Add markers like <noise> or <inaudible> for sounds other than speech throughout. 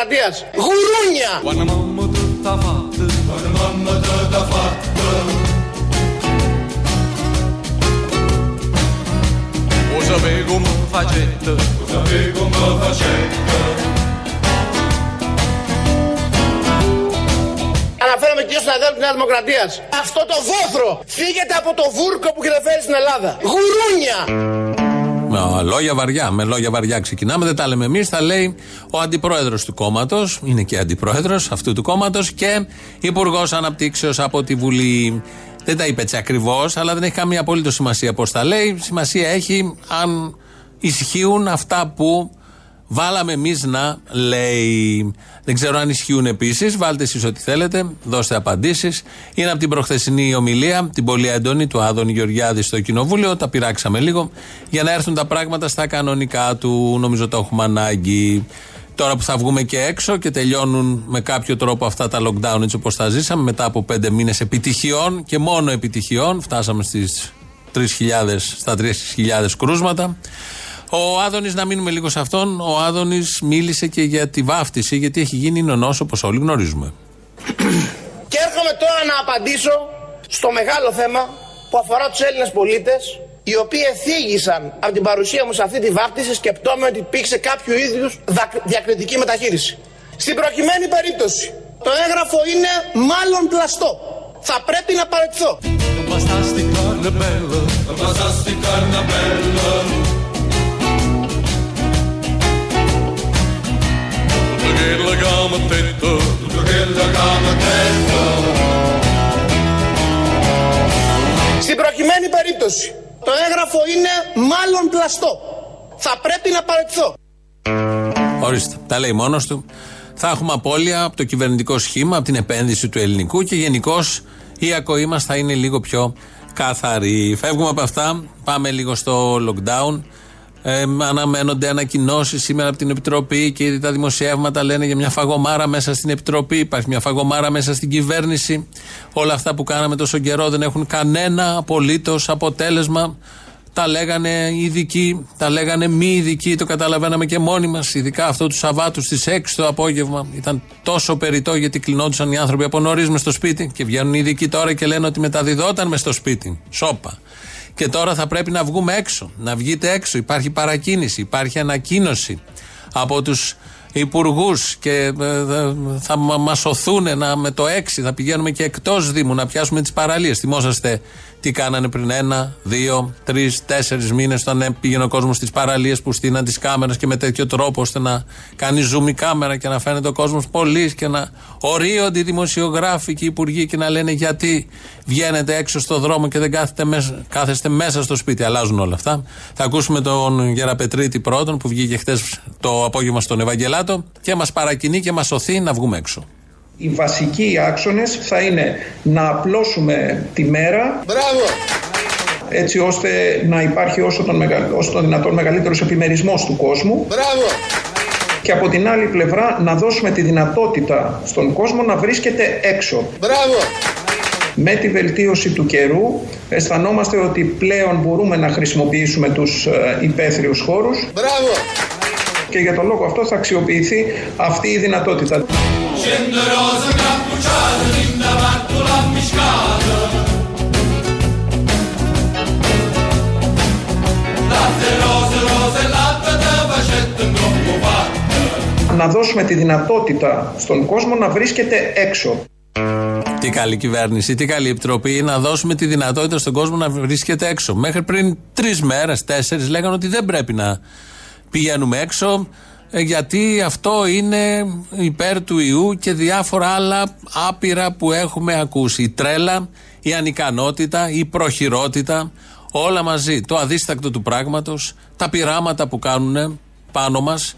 Αναφέρομαι και στους αδέλφους της Νέας Δημοκρατίας. Γουρούνια! Och så vedo un facetto, så vedo un facetto. Αναφέρομαι και στους αδέλφους της Νέας Δημοκρατίας. Αυτό το βόθρο! Φύγετε από το βούρκο που έχετε φέρει στην Ελλάδα. Γουρούνια! Με λόγια βαριά, με λόγια βαριά ξεκινάμε. Δεν τα λέμε εμείς, τα λέει ο αντιπρόεδρος του κόμματος. Είναι και αντιπρόεδρος αυτού του κόμματος και υπουργός αναπτύξεως από τη Βουλή. Δεν τα είπε έτσι ακριβώς, αλλά δεν έχει καμία απολύτως σημασία πώς τα λέει. Σημασία έχει αν ισχύουν αυτά που βάλαμε εμείς να λέει. Δεν ξέρω αν ισχύουν επίσης. Βάλτε εσείς ό,τι θέλετε, δώστε απαντήσεις. Είναι από την προχθεσινή ομιλία, την πολύ έντονη του Άδωνη Γεωργιάδη στο Κοινοβούλιο. Τα πειράξαμε λίγο για να έρθουν τα πράγματα στα κανονικά του. Νομίζω το έχουμε ανάγκη. Τώρα που θα βγούμε και έξω και τελειώνουν με κάποιο τρόπο αυτά τα lockdown έτσι όπως τα ζήσαμε μετά από πέντε μήνες επιτυχιών και μόνο επιτυχιών φτάσαμε στις 3.000, στα 3.000 κρούσματα ο Άδωνης, να μείνουμε λίγο σε αυτόν, ο Άδωνης μίλησε και για τη βάφτιση γιατί έχει γίνει νονός όπως όλοι γνωρίζουμε. Και έρχομαι τώρα να απαντήσω στο μεγάλο θέμα που αφορά τους Έλληνες πολίτες οι οποίοι εθίγησαν από την παρουσία μου σε αυτή τη βάπτιση σκεπτόμενοι ότι υπήρξε κάποιο είδους δακ- διακριτική μεταχείριση. Στην προκειμένη περίπτωση το έγγραφο είναι μάλλον πλαστό. Θα πρέπει να παραιτηθώ. Che legame a tetto. Στην προκειμένη περίπτωση το έγγραφο είναι μάλλον πλαστό. Θα πρέπει να παραιτηθώ. Ορίστε, τα λέει μόνος του. Θα έχουμε απώλεια από το κυβερνητικό σχήμα, από την επένδυση του ελληνικού και γενικώς η ακοή μας θα είναι λίγο πιο καθαρή. Φεύγουμε από αυτά, πάμε λίγο στο lockdown. Ε, αναμένονται ανακοινώσεις σήμερα από την Επιτροπή και ήδη τα δημοσιεύματα λένε για μια φαγωμάρα μέσα στην Επιτροπή. Υπάρχει μια φαγωμάρα μέσα στην κυβέρνηση. Όλα αυτά που κάναμε τόσο καιρό δεν έχουν κανένα απολύτως αποτέλεσμα. Τα λέγανε οι ειδικοί, τα λέγανε μη ειδικοί, το καταλαβαίναμε και μόνοι μας. Ειδικά αυτό του Σαββάτου στις 6 το απόγευμα. Ήταν τόσο περιττό γιατί κλεινόντουσαν οι άνθρωποι από νωρίς μες στο σπίτι. Και βγαίνουν οι ειδικοί τώρα και λένε ότι μεταδιδόταν μες στο σπίτι. Σόπα. Και τώρα θα πρέπει να βγούμε έξω. Να βγείτε έξω. Υπάρχει παρακίνηση, υπάρχει ανακοίνωση από τους υπουργούς και ε, ε, θα μα σωθούν να, με το 6 θα πηγαίνουμε και εκτός Δήμου να πιάσουμε τις παραλίες. Θυμόσαστε τι κάνανε πριν ένα, δύο, τρεις, τέσσερις μήνες όταν ε, πήγαινε ο κόσμος στις παραλίες που στείναν τις κάμερες και με τέτοιο τρόπο ώστε να κάνει zoom η κάμερα και να φαίνεται ο κόσμος πολύς και να ορίονται οι δημοσιογράφοι και οι υπουργοί και να λένε γιατί βγαίνετε έξω στο δρόμο και δεν κάθετε μέσα, κάθεστε μέσα στο σπίτι. Αλλάζουν όλα αυτά. Θα ακούσουμε τον Γεραπετρίτη πρώτον που βγήκε χθες το απόγευμα στον Ευαγγελάτο και μας παρακινεί και μας σωθεί να βγούμε έξω. Οι βασικοί άξονες θα είναι να απλώσουμε τη μέρα Μπράβο! έτσι ώστε να υπάρχει όσο τον, μεγα... όσο τον δυνατόν μεγαλύτερος επιμερισμός του κόσμου Μπράβο! και από την άλλη πλευρά να δώσουμε τη δυνατότητα στον κόσμο να βρίσκεται έξω. Μπράβο! Με τη βελτίωση του καιρού αισθανόμαστε ότι πλέον μπορούμε να χρησιμοποιήσουμε τους ε, υπαίθριους χώρους Μπράβο! Και για τον λόγο αυτό θα αξιοποιηθεί αυτή η δυνατότητα. Scende rose cappucciate, linda vantola miscata. Latte rose, rose, latte da facette troppo fatte. Να δώσουμε τη δυνατότητα στον κόσμο να βρίσκεται έξω. Τι καλή κυβέρνηση, τι καλή επιτροπή να δώσουμε τη δυνατότητα στον κόσμο να βρίσκεται έξω. Μέχρι πριν τρεις μέρες, τέσσερις, λέγανε ότι δεν πρέπει να πηγαίνουμε έξω ε, γιατί αυτό είναι υπέρ του ιού και διάφορα άλλα άπειρα που έχουμε ακούσει. Η τρέλα, η ανικανότητα, η προχειρότητα, όλα μαζί. Το αδίστακτο του πράγματος, τα πειράματα που κάνουν πάνω μας.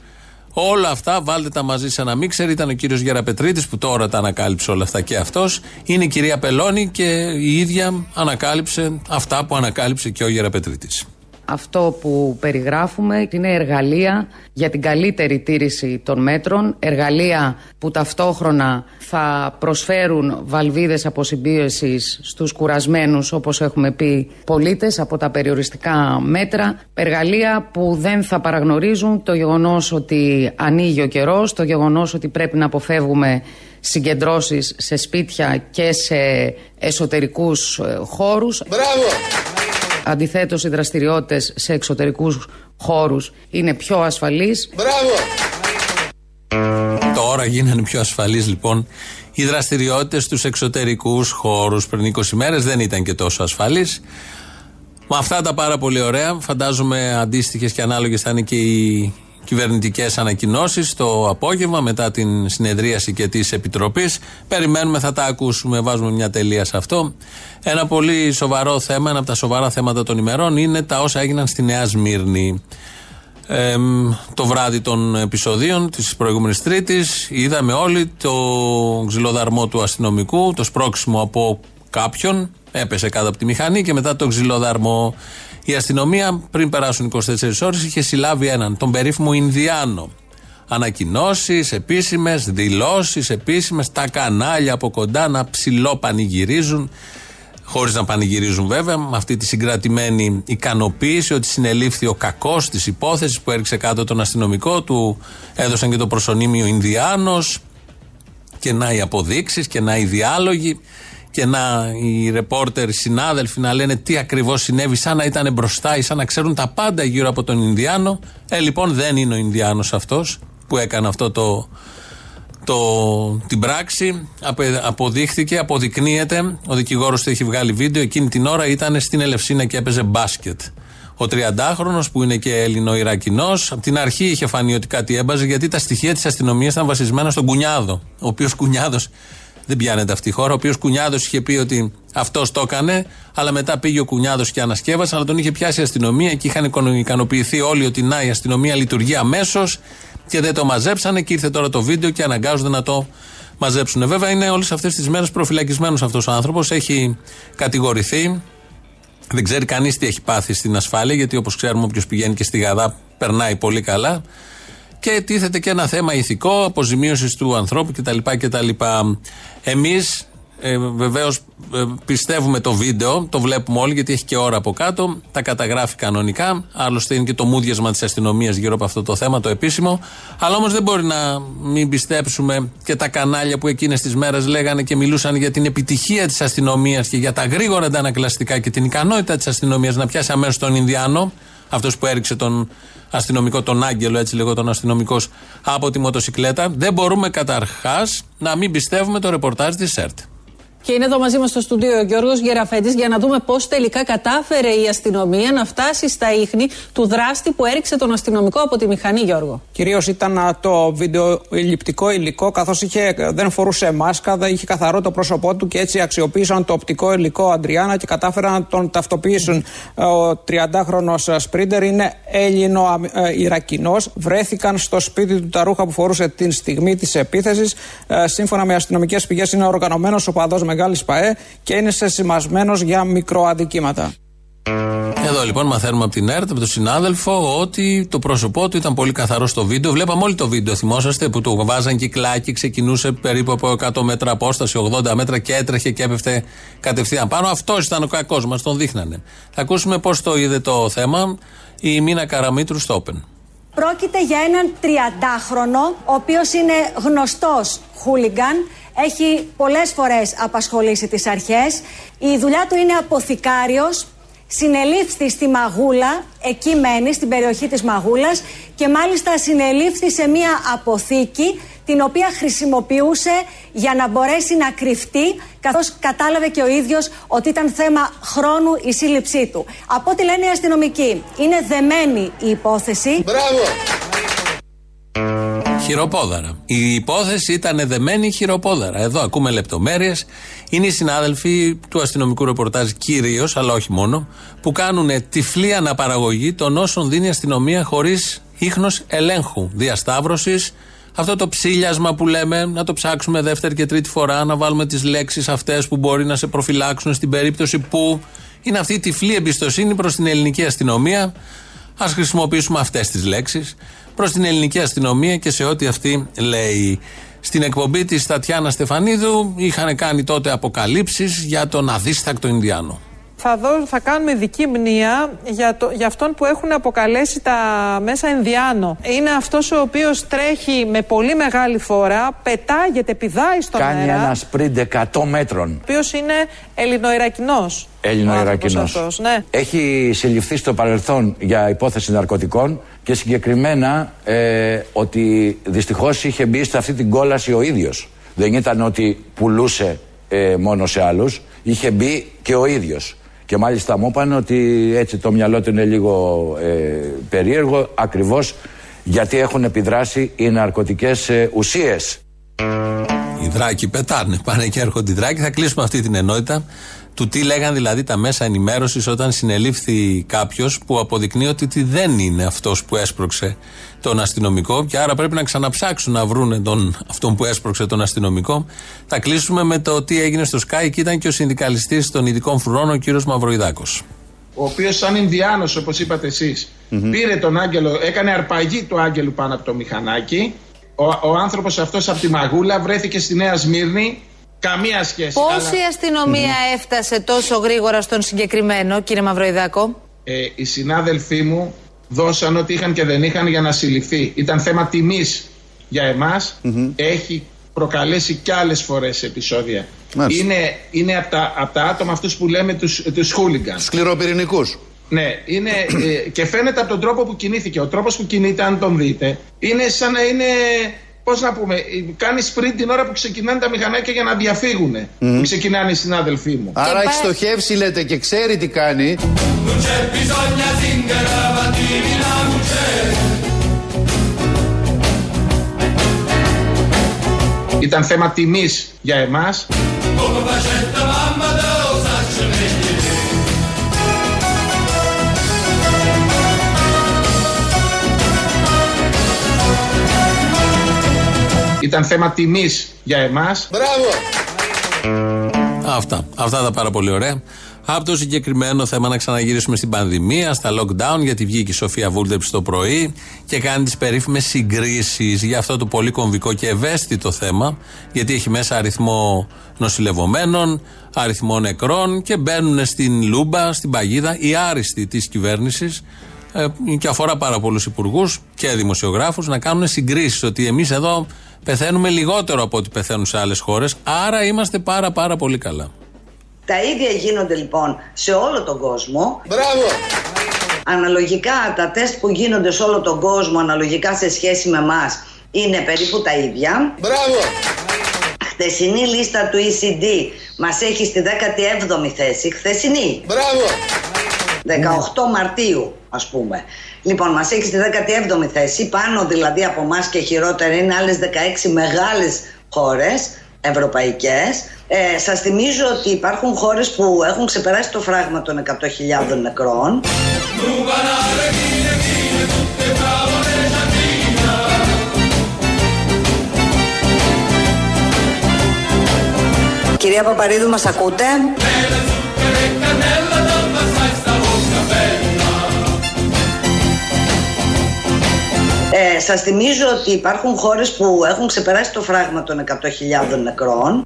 Όλα αυτά βάλτε τα μαζί σε ένα μίξερ. Ήταν ο κύριος Γεραπετρίτης που τώρα τα ανακάλυψε όλα αυτά και αυτός. Είναι η κυρία Πελώνη και η ίδια ανακάλυψε αυτά που ανακάλυψε και ο Γεραπετρίτης. Αυτό που περιγράφουμε είναι εργαλεία για την καλύτερη τήρηση των μέτρων, εργαλεία που ταυτόχρονα θα προσφέρουν βαλβίδες αποσυμπίωσης στους κουρασμένους όπως έχουμε πει πολίτες από τα περιοριστικά μέτρα, εργαλεία που δεν θα παραγνωρίζουν το γεγονός ότι ανοίγει ο καιρός, το γεγονός ότι πρέπει να αποφεύγουμε συγκεντρώσεις σε σπίτια και σε εσωτερικούς ε, χώρους. Μπράβο! Αντιθέτως οι δραστηριότητες σε εξωτερικούς χώρους είναι πιο ασφαλείς. Μπράβο! Τώρα γίνανε πιο ασφαλείς λοιπόν οι δραστηριότητες στους εξωτερικούς χώρους. Πριν 20 μέρες δεν ήταν και τόσο ασφαλείς. Με αυτά τα πάρα πολύ ωραία, φαντάζομαι αντίστοιχες και ανάλογες θα είναι και οι κυβερνητικές ανακοινώσεις το απόγευμα μετά την συνεδρίαση και της Επιτροπής. Περιμένουμε, θα τα ακούσουμε, βάζουμε μια τελεία σε αυτό. Ένα πολύ σοβαρό θέμα, ένα από τα σοβαρά θέματα των ημερών είναι τα όσα έγιναν στη Νέα Σμύρνη. Ε, το βράδυ των επεισοδίων της προηγούμενης Τρίτης είδαμε όλοι το ξυλοδαρμό του αστυνομικού, το σπρώξιμο από κάποιον, έπεσε κάτω από τη μηχανή και μετά το ξυλοδαρμό. Η αστυνομία πριν περάσουν 24 ώρες είχε συλλάβει έναν, τον περίφημο Ινδιάνο. Ανακοινώσεις, επίσημες, δηλώσεις επίσημες, τα κανάλια από κοντά να ψηλό πανηγυρίζουν. Χωρίς να πανηγυρίζουν βέβαια, με αυτή τη συγκρατημένη ικανοποίηση ότι συνελήφθη ο κακός της υπόθεσης που έριξε κάτω τον αστυνομικό, του έδωσαν και το προσωνύμιο Ινδιάνος. Και να οι αποδείξεις και να οι διάλογοι και να οι ρεπόρτερ, οι συνάδελφοι να λένε τι ακριβώς συνέβη, σαν να ήταν μπροστά ή σαν να ξέρουν τα πάντα γύρω από τον Ινδιάνο. Ε, λοιπόν, δεν είναι ο Ινδιάνος αυτός που έκανε αυτό το, το, την πράξη. Αποδείχθηκε, αποδεικνύεται. Ο δικηγόρος του έχει βγάλει βίντεο. Εκείνη την ώρα ήταν στην Ελευσίνα και έπαιζε μπάσκετ. Ο 30χρονο που είναι και Έλληνο-Ιρακινός, από την αρχή είχε φανεί ότι κάτι έμπαζε γιατί τα στοιχεία της αστυνομίας ήταν βασισμένα στον Κουνιάδο. Ο οποίος Κουνιάδος δεν πιάνεται αυτή η χώρα. Ο οποίος Κουνιάδος είχε πει ότι αυτός το έκανε, αλλά μετά πήγε ο Κουνιάδος και ανασκεύασε, αλλά τον είχε πιάσει η αστυνομία και είχαν ικανοποιηθεί όλοι ότι να η αστυνομία λειτουργεί αμέσως και δεν το μαζέψανε και ήρθε τώρα το βίντεο και αναγκάζονται να το μαζέψουν. Βέβαια είναι όλες αυτές τις μέρες προφυλακισμένος αυτός ο άνθρωπος, έχει κατηγορηθεί. Δεν ξέρει κανείς τι έχει πάθει στην ασφάλεια, γιατί όπως ξέρουμε, όποιος πηγαίνει και στη Γαδά περνάει πολύ καλά. Και τίθεται και ένα θέμα ηθικό, αποζημίωσης του ανθρώπου κτλ. κτλ. Εμείς ε, βεβαίως ε, πιστεύουμε το βίντεο, το βλέπουμε όλοι γιατί έχει και ώρα από κάτω, τα καταγράφει κανονικά. Άλλωστε είναι και το μούδιασμα της αστυνομίας γύρω από αυτό το θέμα, το επίσημο. Αλλά όμως δεν μπορεί να μην πιστέψουμε και τα κανάλια που εκείνες τις μέρες λέγανε και μιλούσαν για την επιτυχία της αστυνομίας και για τα γρήγορα αντανακλαστικά και την ικανότητα της αστυνομίας να πιάσει αμέσως τον Ινδιάνο, αυτός που έριξε τον αστυνομικό, τον Άγγελο, έτσι λέγω τον αστυνομικός, από τη μοτοσυκλέτα. Δεν μπορούμε καταρχάς να μην πιστεύουμε το ρεπορτάζ της ΣΕΡΤ. Και είναι εδώ μαζί μας στο στούντιο ο Γιώργος Γεραφέτη για να δούμε πώς τελικά κατάφερε η αστυνομία να φτάσει στα ίχνη του δράστη που έριξε τον αστυνομικό από τη μηχανή, Γιώργο. Κυρίως ήταν το βιντεοηλειπτικό υλικό, καθώς δεν φορούσε μάσκα, δεν είχε καθαρό το πρόσωπό του και έτσι αξιοποίησαν το οπτικό υλικό Αντριάννα και κατάφεραν να τον ταυτοποιήσουν. Ο 30χρονο Σπρίντερ είναι Έλληνο-Ιρακινό. Βρέθηκαν στο σπίτι του τα ρούχα που φορούσε την στιγμή της επίθεσης. Σύμφωνα με αστυνομικές πηγές, είναι οργανωμένος οπαδός Μεγάλη ΠαΕ και είναι σεσημασμένο για μικροαδικήματα. Εδώ λοιπόν μαθαίνουμε από την ΕΡΤ, από τον συνάδελφο, ότι το πρόσωπό του ήταν πολύ καθαρό στο βίντεο. Βλέπαμε όλοι το βίντεο, θυμόσαστε, που του βάζαν κυκλάκι, ξεκινούσε περίπου από 100 μέτρα απόσταση, 80 μέτρα και έτρεχε και έπεφτε κατευθείαν πάνω. Αυτός ήταν ο κακός, μας τον δείχνανε. Θα ακούσουμε πώς το είδε το θέμα η Μίνα Καραμίτρου στο Open. Πρόκειται για έναν 30χρονο, ο οποίος είναι γνωστός χούλιγκαν έχει πολλές φορές απασχολήσει τις αρχές. Η δουλειά του είναι αποθηκάριος, συνελήφθη στη Μαγούλα, εκεί μένει, στην περιοχή της Μαγούλας και μάλιστα συνελήφθη σε μία αποθήκη την οποία χρησιμοποιούσε για να μπορέσει να κρυφτεί καθώς κατάλαβε και ο ίδιος ότι ήταν θέμα χρόνου η σύλληψή του. Από ό,τι λένε οι αστυνομικοί, είναι δεμένη η υπόθεση. Μπράβο! Χειροπόδαρα. Η υπόθεση ήταν δεμένη χειροπόδαρα. Εδώ ακούμε λεπτομέρειες. Είναι οι συνάδελφοι του αστυνομικού ρεπορτάζ κυρίως, αλλά όχι μόνο, που κάνουν τυφλή αναπαραγωγή των όσων δίνει η αστυνομία χωρίς ίχνος ελέγχου, διασταύρωσης. Αυτό το ψήλιασμα που λέμε, να το ψάξουμε δεύτερη και τρίτη φορά, να βάλουμε τις λέξεις αυτές που μπορεί να σε προφυλάξουν στην περίπτωση που Είναι αυτή η τυφλή εμπιστοσύνη προς την ελληνική αστυνομία. Α χρησιμοποιήσουμε αυτές τις λέξεις. Προς την ελληνική αστυνομία και σε ό,τι αυτή λέει. Στην εκπομπή της Τατιάνα Στεφανίδου είχαν κάνει τότε αποκαλύψεις για τον αδίστακτο Ινδιάνο. Θα, δω, θα κάνουμε δική μνήα για, το, για αυτόν που έχουν αποκαλέσει τα μέσα Ενδιάνο. Είναι αυτός ο οποίος τρέχει με πολύ μεγάλη φορά, πετάγεται, πηδάει στον Κάνει αέρα. ένα σπριντ 100 μέτρων. Ο οποίος είναι Ελληνοϊρακινός. ο Ελληνοϊρακινός. άνθρωπος αυτός, Ναι. Έχει συλληφθεί στο παρελθόν για υπόθεση ναρκωτικών και συγκεκριμένα ε, ότι δυστυχώς είχε μπει σε αυτή την κόλαση ο ίδιος. Δεν ήταν ότι πουλούσε ε, μόνο σε άλλους, είχε μπει και ο ίδιος. Και μάλιστα μου είπαν ότι έτσι το μυαλό του είναι λίγο ε, περίεργο ακριβώς γιατί έχουν επιδράσει οι ναρκωτικές ε, ουσίες. Οι δράκοι πετάνε. Πάνε και έρχονται οι δράκοι. Θα κλείσουμε αυτή την ενότητα του τι λέγαν δηλαδή τα μέσα ενημέρωσης όταν συνελήφθη κάποιος που αποδεικνύει ότι δεν είναι αυτός που έσπρωξε τον αστυνομικό και άρα πρέπει να ξαναψάξουν να βρούνε τον, αυτόν που έσπρωξε τον αστυνομικό. Θα κλείσουμε με το τι έγινε στο Sky και ήταν και ο συνδικαλιστής των ειδικών φρουρών, ο κύριος Μαυροϊδάκος. ο οποίος σαν Ινδιάνος όπως είπατε εσείς πήρε τον άγγελο, έκανε αρπαγή του άγγελου πάνω από το μηχανάκι ο, ο άνθρωπος αυτός από τη Μαγούλα βρέθηκε στη Νέα Σμύρνη καμία σχέση Πώς αλλά, η αστυνομία έφτασε τόσο γρήγορα στον συγκεκριμένο, κύριε Μαυροϊδάκο; ε, οι συνάδελφοί μου δώσαν ό,τι είχαν και δεν είχαν για να συλληφθεί ήταν θέμα τιμής για εμας έχει προκαλέσει κι άλλες φορές επεισόδια Μάλιστα. είναι, είναι από τα, απ' τα άτομα αυτούς που λέμε τους, τους hooligans Σκληροπυρηνικούς. Ναι, είναι, ε, και φαίνεται από τον τρόπο που κινήθηκε. Ο τρόπος που κινείται, αν τον δείτε, είναι σαν να είναι. Πώς να πούμε, ε, κάνεις sprint την ώρα που ξεκινάνε τα μηχανάκια για να διαφύγουν. Που ξεκινάνε οι συνάδελφοί μου. Άρα πά- έχει στοχεύσει, λέτε, και ξέρει τι κάνει. Non c'è bisogno zingara avanti la luce Ήταν θέμα τιμής για εμάς Ήταν θέμα τιμής για εμάς Μπράβο! Αυτά. Αυτά τα πάρα πολύ ωραία. Από το συγκεκριμένο θέμα να ξαναγυρίσουμε στην πανδημία, στα lockdown, γιατί βγήκε η Σοφία Βούλτεψ το πρωί και κάνει τις περίφημες συγκρίσεις για αυτό το πολύ κομβικό και ευαίσθητο θέμα, γιατί έχει μέσα αριθμό νοσηλευομένων, αριθμό νεκρών και μπαίνουν στην λούμπα, στην παγίδα, οι άριστοι της κυβέρνησης ε, και αφορά πάρα πολλούς υπουργούς και δημοσιογράφους να κάνουν συγκρίσεις ότι εμείς εδώ πεθαίνουμε λιγότερο από ό,τι πεθαίνουν σε άλλες χώρες, άρα είμαστε πάρα πάρα πολύ καλά. Τα ίδια γίνονται λοιπόν σε όλο τον κόσμο. Μπράβο! Αναλογικά τα τεστ που γίνονται σε όλο τον κόσμο, αναλογικά σε σχέση με εμάς, είναι περίπου τα ίδια. Μπράβο! Χθεσινή λίστα του ECD μας έχει στη 17η θέση. Χθεσινή. Μπράβο! 18 Μαρτίου, ας πούμε. Λοιπόν, μας έχεις στη 17η θέση, πάνω δηλαδή από εμάς και χειρότερα είναι άλλες 16 μεγάλες χώρες ευρωπαϊκές. Ε, σας θυμίζω ότι υπάρχουν χώρες που έχουν ξεπεράσει το φράγμα των 100.000 νεκρών. Κυρία Παπαρίδου, μας ακούτε; Σας θυμίζω ότι υπάρχουν χώρες που έχουν ξεπεράσει το φράγμα των 100.000 νεκρών.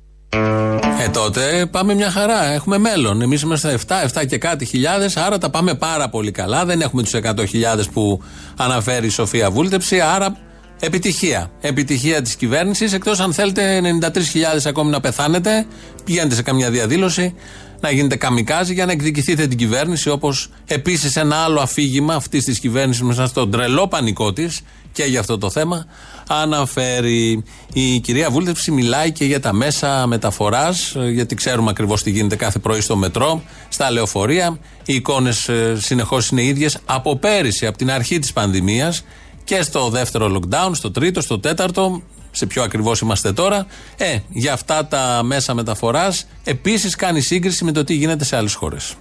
Ε, τότε πάμε μια χαρά. Έχουμε μέλλον. Εμείς είμαστε 7, 7 και κάτι χιλιάδες, άρα τα πάμε πάρα πολύ καλά. Δεν έχουμε τους 100.000 που αναφέρει η Σοφία Βούλτεψη, άρα επιτυχία. Επιτυχία της κυβέρνησης. Εκτός αν θέλετε 93.000 ακόμη να πεθάνετε, πηγαίνετε σε καμιά διαδήλωση, να γίνετε καμικάζι για να εκδικηθείτε την κυβέρνηση. Όπως επίσης ένα άλλο αφήγημα αυτής της κυβέρνησης μέσα στον τρελό πανικό της και για αυτό το θέμα αναφέρει. Η κυρία Βούλτεψη μιλάει και για τα μέσα μεταφοράς, γιατί ξέρουμε ακριβώς τι γίνεται κάθε πρωί στο μετρό, στα λεωφορεία. Οι εικόνες συνεχώς είναι ίδιες από πέρυσι, από την αρχή της πανδημίας και στο δεύτερο lockdown, στο τρίτο, στο τέταρτο. Σε ποιο ακριβώς είμαστε τώρα. Ε, για αυτά τα μέσα μεταφοράς επίσης κάνει σύγκριση με το τι γίνεται σε άλλες χώρες.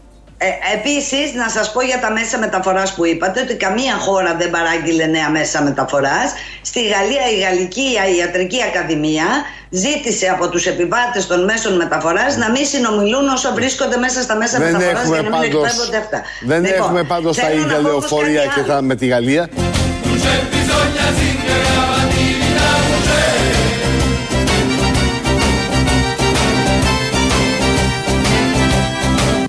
Ε, Επίσης, να σας πω για τα μέσα μεταφοράς που είπατε ότι καμία χώρα δεν παράγγειλε νέα μέσα μεταφοράς. Στη Γαλλία, η Γαλλική Ιατρική Ακαδημία ζήτησε από τους επιβάτες των μέσων μεταφοράς να μην συνομιλούν όσο βρίσκονται μέσα στα μέσα Δεν μεταφοράς έχουμε για να μην πάντως, εκπέμπονται αυτά. δεν Λοιπόν, έχουμε πάντως τα θέλω να ίδια πω πως λεωφορεία κάτι και άλλο. τα με τη Γαλλία.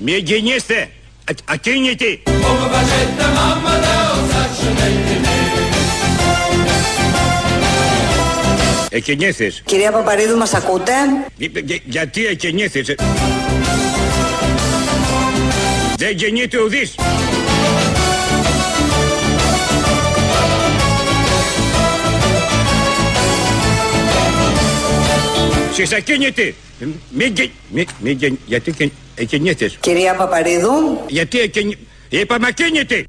Μην γεννήστε! Α- Ακίνητοι! Come facette mamma da osaccio dei Εκινήθης. Κυρία Παπαρίδου, μας ακούτε; Γι- γι- Γιατί εκινήθης. ε; Δεν γεννείται ουδής. Στις ακίνητοι. Μην γε- μη- μη γε- Γιατί και- εκινήθης. Κυρία Παπαρίδου. Γιατί εκινή... Είπαμε ακίνητοι.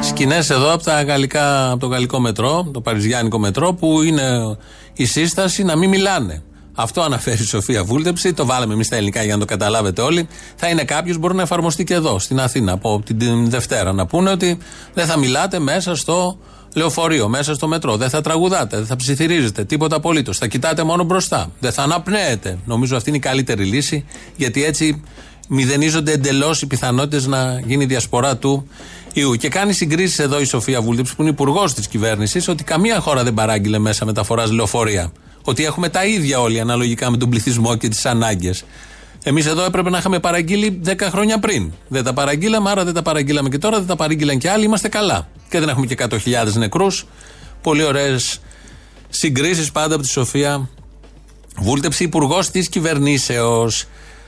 Σκηνές εδώ από, τα γαλλικά, από το γαλλικό μετρό, το παριζιάνικο μετρό, που είναι η σύσταση να μην μιλάνε. Αυτό αναφέρει η Σοφία Βούλτεψη, το βάλαμε εμείς στα ελληνικά για να το καταλάβετε όλοι. Θα είναι κάποιος, μπορεί να εφαρμοστεί και εδώ, στην Αθήνα, από την, την Δευτέρα. Να πούνε ότι δεν θα μιλάτε μέσα στο λεωφορείο, μέσα στο μετρό. Δεν θα τραγουδάτε, δεν θα ψιθυρίζετε, τίποτα απολύτως. Θα κοιτάτε μόνο μπροστά. Δεν θα αναπνέετε. Νομίζω αυτή είναι η καλύτερη λύση, γιατί έτσι μηδενίζονται εντελώς οι πιθανότητες να γίνει διασπορά του ιού. Και κάνει συγκρίσεις εδώ η Σοφία Βούλτεψη, που είναι υπουργός της κυβέρνησης, ότι καμία χώρα δεν παράγγειλε μέσα μεταφοράς λεωφορεία. Ότι έχουμε τα ίδια όλοι αναλογικά με τον πληθυσμό και τις ανάγκες. Εμείς εδώ έπρεπε να είχαμε παραγγείλει 10 χρόνια πριν. Δεν τα παραγγείλαμε, άρα δεν τα παραγγείλαμε και τώρα, δεν τα παρήγγειλαν και άλλοι. Είμαστε καλά. Και δεν έχουμε και 100.000 νεκρούς. Πολύ ωραίες συγκρίσεις πάντα από τη Σοφία Βούλτεψη, υπουργός της κυβερνήσεως.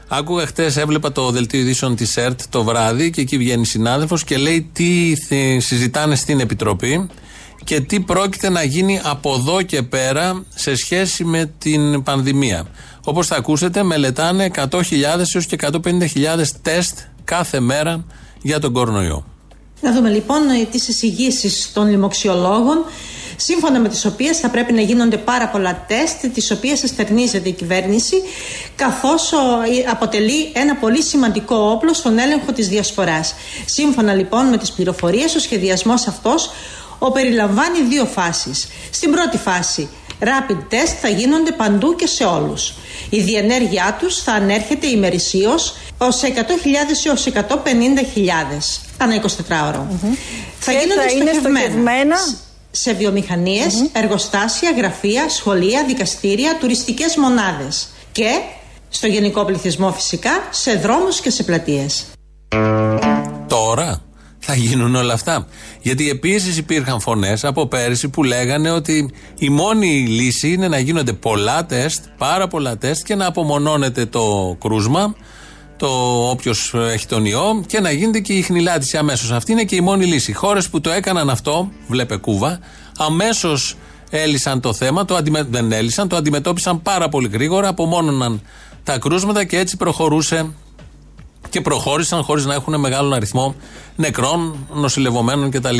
Άκουγα χτες, έβλεπα το δελτίο ειδήσεων της ΕΡΤ το βράδυ και εκεί βγαίνει συνάδελφος και λέει τι θε- συζητάνε στην Επιτροπή και τι πρόκειται να γίνει από εδώ και πέρα σε σχέση με την πανδημία. Όπως θα ακούσετε, μελετάνε 100.000 έως και 150.000 τεστ κάθε μέρα για τον κορονοϊό. Να δούμε λοιπόν ε, τις εισηγήσεις των λοιμοξιολόγων σύμφωνα με τις οποίες θα πρέπει να γίνονται πάρα πολλά τεστ τις οποίες εστερνίζεται η κυβέρνηση καθώς ο, ε, αποτελεί ένα πολύ σημαντικό όπλο στον έλεγχο της διασποράς. Σύμφωνα λοιπόν με τις πληροφορίες ο σχεδιασμός αυτός ο περιλαμβάνει δύο φάσεις. Στην πρώτη φάση rapid test θα γίνονται παντού και σε όλους. Η διενέργειά τους θα ανέρχεται ημερησίως ως 100.000 έως 150.000 ανά 24 ωρο Θα Και γίνονται θα είναι στοχευμένα. σ- σε βιομηχανιες εργοστάσια, γραφεία, σχολεία, δικαστήρια, τουριστικές μονάδες και στο γενικό πληθυσμό φυσικά σε δρόμους και σε πλατείες. Τώρα θα γίνουν όλα αυτά. Γιατί επίσης υπήρχαν φωνές από πέρυσι που λέγανε ότι η μόνη λύση είναι να γίνονται πολλά τεστ, πάρα πολλά τεστ και να απομονώνεται το κρούσμα, το όποιος έχει τον ιό και να γίνεται και η χνηλάτιση αμέσως. Αυτή είναι και η μόνη λύση. Χώρες που το έκαναν αυτό, βλέπε Κούβα, αμέσως έλυσαν το θέμα, το αντιμε... δεν έλυσαν, το αντιμετώπισαν πάρα πολύ γρήγορα, απομόνωναν τα κρούσματα και έτσι προχωρούσε και προχώρησαν χωρίς να έχουν μεγάλο αριθμό νεκρών, νοσηλευομένων κτλ.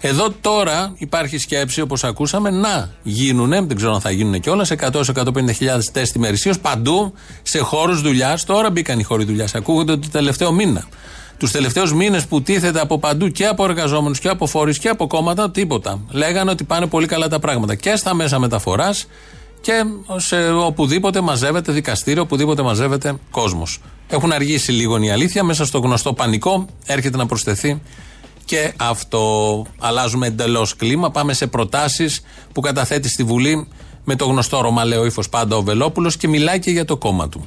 Εδώ τώρα υπάρχει σκέψη, όπως ακούσαμε, να γίνουν, δεν ξέρω αν θα γίνουν κιόλας, 100-150 χιλιάδες τεστ ημερησίως παντού σε χώρους δουλειάς. Τώρα μπήκαν οι χώροι δουλειάς. Ακούγονται το τελευταίο μήνα. Τους τελευταίους μήνες που τίθεται από παντού και από εργαζόμενους και από φορείς και από κόμματα, τίποτα. Λέγανε ότι πάνε πολύ καλά τα πράγματα και στα μέσα μεταφοράς και σε οπουδήποτε μαζεύεται δικαστήριο, οπουδήποτε μαζεύεται κόσμος. Έχουν αργήσει λίγο είναι η αλήθεια. Μέσα στο γνωστό πανικό έρχεται να προσθεθεί και αυτό. Αλλάζουμε εντελώς κλίμα. Πάμε σε προτάσεις που καταθέτει στη Βουλή με το γνωστό ρωμαλαίο ύφος πάντα ο Βελόπουλος και μιλάει και για το κόμμα του.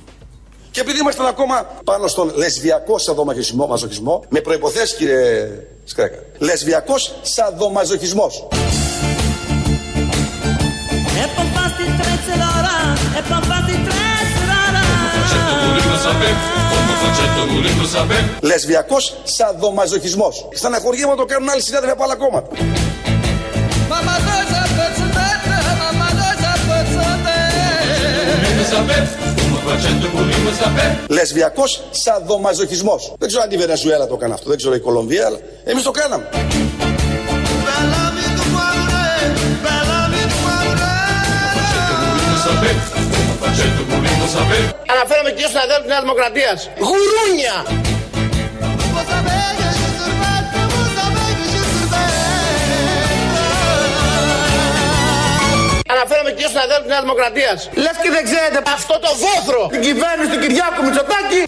Και επειδή ήμασταν ακόμα πάνω στον λεσβιακό σαδομαζοχισμό, μαζοχισμό, με προποθέσει κύριε Σκρέκα. Λεσβιακός σαδομαζοχισμός. E pa fasti tre celora, e pa fasti tre celora. Facetto volendo sapere, come facetto volendo sapere. Λεσβιακός σαδομαζοχισμός. Στεναχωριέμαι το κάνουν άλλοι συνάδελφοι από άλλα κόμματα. Mamma dosa pezzente, mamma dosa pezzente. Volendo sapere, come facetto volendo sapere. Λεσβιακός σαδομαζοχισμός. Δεν ξέρω αν η Βενεζουέλα το έκανε αυτό, δεν ξέρω η Κολομβία, αλλά εμείς το κάναμε. Αναφέρομαι και στον αδέλφο της Δημοκρατίας. Γουρούνια! Αναφέρομαι και στον αδέλφο της Δημοκρατίας. Λες και δεν ξέρετε αυτό το βόθρο την κυβέρνηση του Κυριάκου Μητσοτάκη.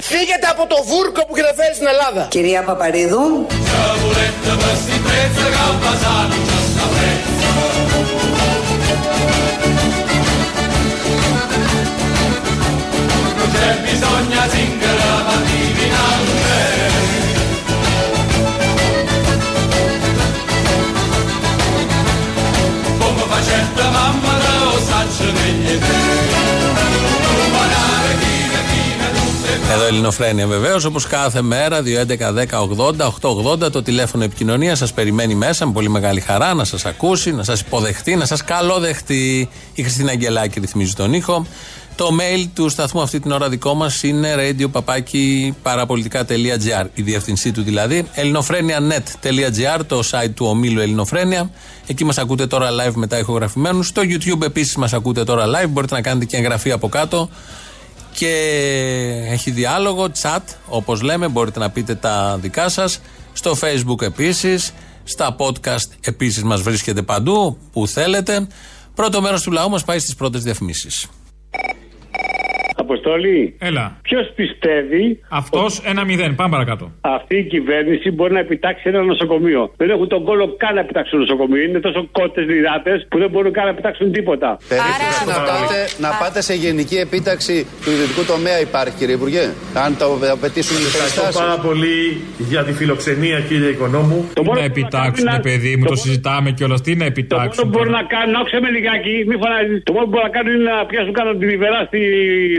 Φύγετε από το βούρκο που έχετε στην Ελλάδα. Κυρία Παπαρίδου, Să buletă vă stipreță ca un bazar nici c'è bisogno a zingara ma divinare Come facetta mamma da osaccia negli Εδώ Ελληνοφρένια βεβαίως, όπως κάθε μέρα, 2.11.10.80.880 το τηλέφωνο επικοινωνίας σας περιμένει μέσα με πολύ μεγάλη χαρά να σας ακούσει, να σας υποδεχτεί, να σας καλοδεχτεί. Η Χριστίνα Αγγελάκη ρυθμίζει τον ήχο. Το mail του σταθμού αυτή την ώρα δικό μας είναι radio.parapolitica.gr. Η διευθυνσή του δηλαδή. ελληνοφρένια.net.gr, το site του ομίλου Ελληνοφρένια. Εκεί μας ακούτε τώρα live μετά ηχογραφημένους. Στο YouTube επίσης μας ακούτε τώρα live. Μπορείτε να κάνετε και εγγραφή από κάτω και έχει διάλογο, chat, όπως λέμε, μπορείτε να πείτε τα δικά σας. Στο facebook επίσης, στα podcast επίσης μας βρίσκεται παντού, που θέλετε. Πρώτο μέρος του λαού μας πάει στις πρώτες διαφημίσεις. Αποστολή. Έλα. Ποιο πιστεύει. Αυτό ένα μηδέν. Πάμε παρακάτω. Αυτή η κυβέρνηση μπορεί να επιτάξει ένα νοσοκομείο. Δεν έχουν τον κόλλο καν να επιτάξουν νοσοκομείο. Είναι τόσο κότε δυνάτε που δεν μπορούν καν να επιτάξουν τίποτα. Περίπτωση να πάτε, να πάτε σε γενική επίταξη του ιδιωτικού τομέα υπάρχει, κύριε Υπουργέ. Αν το απαιτήσουν οι Ευχαριστώ περιστάσει. πάρα πολύ για τη φιλοξενία, κύριε Οικονόμου. Τι να επιτάξουν, παιδί μου, το συζητάμε κιόλα. Τι να Το μόνο επιτάξουν. που μπορούν να κάνουν, άκουσε με λιγάκι, μη φωνάζει. Το μόνο που μπορούν να κάνουν είναι να πιάσουν κάνω την Ιβερά στη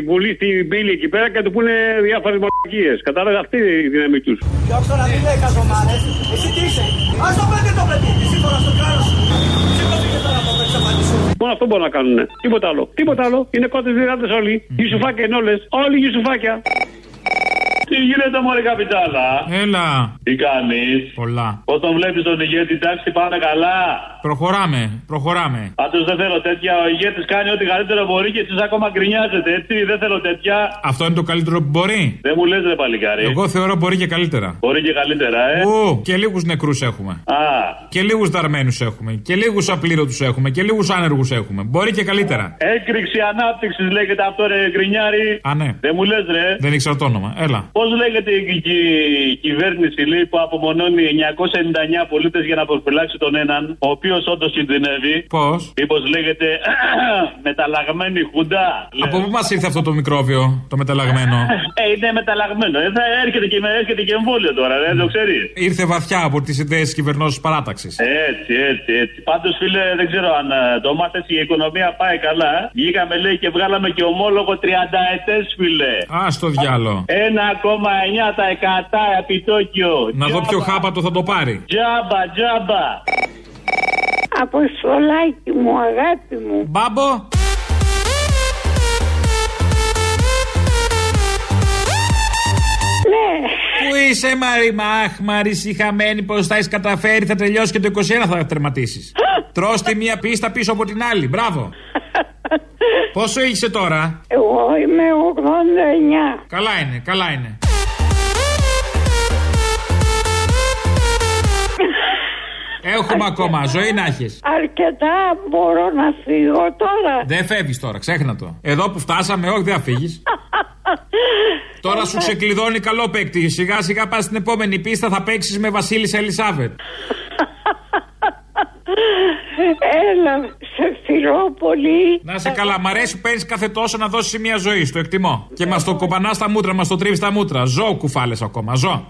Βουλή, στην πύλη εκεί πέρα και να του πούνε διάφορες μαλακίες. Κατάλαβες αυτή είναι η δύναμή τους. Διώξω να μην λέει καζομάρες Εσύ τι είσαι; Ας το παιδί το παιδί Εσύ τώρα στο κράνος Σήκωθηκε τώρα από το εξαφανισού Μόνο αυτό μπορούν να κάνουν. Τίποτα άλλο. Τίποτα άλλο. Είναι κότες δυνάτε όλοι. Γιουσουφάκια είναι όλες. Όλοι γιουσουφάκια. Τι γίνεται, Μωρή Καπιτάλα; Έλα. Τι κάνεις; Πολλά. Όταν βλέπεις τον ηγέτη, εντάξει, πάνε καλά. Προχωράμε, προχωράμε. Πάντως δεν θέλω τέτοια. Ο ηγέτης κάνει ό,τι καλύτερο μπορεί και εσείς ακόμα γκρινιάζετε, έτσι. Δεν θέλω τέτοια. Αυτό είναι το καλύτερο που μπορεί. Δεν μου λες, ρε παλικάρι. Εγώ θεωρώ μπορεί και καλύτερα. Μπορεί και καλύτερα, ε. Ου, και λίγους νεκρούς έχουμε. Α, Και λίγους δαρμένους έχουμε. Και λίγους απλήρωτους έχουμε. Και λίγους άνεργους έχουμε. Μπορεί και καλύτερα. έκρηξη ανάπτυξης λέγεται αυτό, ρε γκρινιάρι. Α, ναι. Δεν μου λες, ρε. Δεν ήξερα το όνομα. Έλα. Πώς λέγεται η, η- η κυβέρνηση λέει, που απομονώνει 999 πολίτες για να προφυλάξει τον έναν, ο οποίος όντως κινδυνεύει; Πώς; Μήπως λέγεται <clears throat> μεταλλαγμένη χουντά. Από πού μας ήρθε αυτό το μικρόβιο, το μεταλλαγμένο; <laughs> Ε, είναι μεταλλαγμένο. Ε, θα έρχεται και, έρχεται και εμβόλιο τώρα, δεν το ξέρεις. Ήρθε βαθιά από τις ιδέες της κυβερνώσης παράταξης. Έτσι, έτσι, έτσι. Πάντως, φίλε, δεν ξέρω αν ε, το μάθες η οικονομία πάει καλά. Βγήκαμε, λέει, και βγάλαμε και ομόλογο 30 ετές, φίλε. Α το διάλο. 1,9% επιτόκιο. Να δω ποιο χάπατο θα το πάρει. Τζάμπα, τζάμπα. Αποστολάκι μου, αγάπη μου. Μπάμπο. Ναι. Πού είσαι, Μαρή, Μαχ, Μαρή, χαμένη, πώ θα έχεις καταφέρει, θα τελειώσει και το 21 θα τερματίσεις. Τρώ τη μία πίστα πίσω από την άλλη. Μπράβο. Πόσο είσαι τώρα, Εγώ είμαι 89. Καλά είναι, καλά είναι. Έχουμε ακόμα, ζωή να έχεις. Αρκετά μπορώ να φύγω τώρα. Δεν φεύγεις τώρα, ξέχνα το. Εδώ που φτάσαμε, όχι, δεν θα φύγεις. <laughs> Τώρα σου ξεκλειδώνει καλό παίκτη. Σιγά σιγά πας στην επόμενη πίστα, θα παίξεις με Βασίλισσα Ελισάβετ. <laughs> Έλα, σε φιλώ πολύ. Να σε καλά, μ' αρέσει που παίρνεις κάθε τόσο να δώσεις μια ζωής. Το εκτιμώ. Και μας το κοπανάς στα μούτρα, μας το τρίβεις στα μούτρα. Ζω κουφάλες ακόμα, ζω.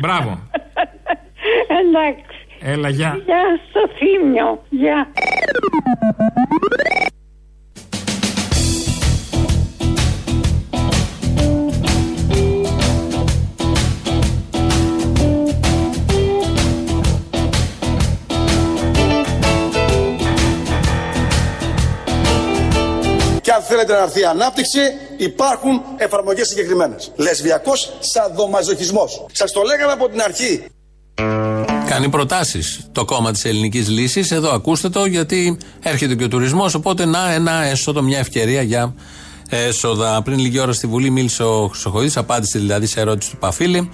Μπράβο. Εντάξει. Έλα, γεια. Γεια στο θύμιο. Γεια. Θέλετε να έρθει η ανάπτυξη, υπάρχουν εφαρμογές συγκεκριμένες. Λεσβιακός σαδομαζοχισμός. Σας το λέγαμε από την αρχή. Κάνει προτάσεις το κόμμα της ελληνικής λύσης. Εδώ ακούστε το, γιατί έρχεται και ο τουρισμός. Οπότε να ένα έσοδο, μια ευκαιρία για έσοδα. Πριν λίγη ώρα στη Βουλή μίλησε ο Χρυσοχοίδης, απάντησε δηλαδή σε ερώτηση του Παφίλη.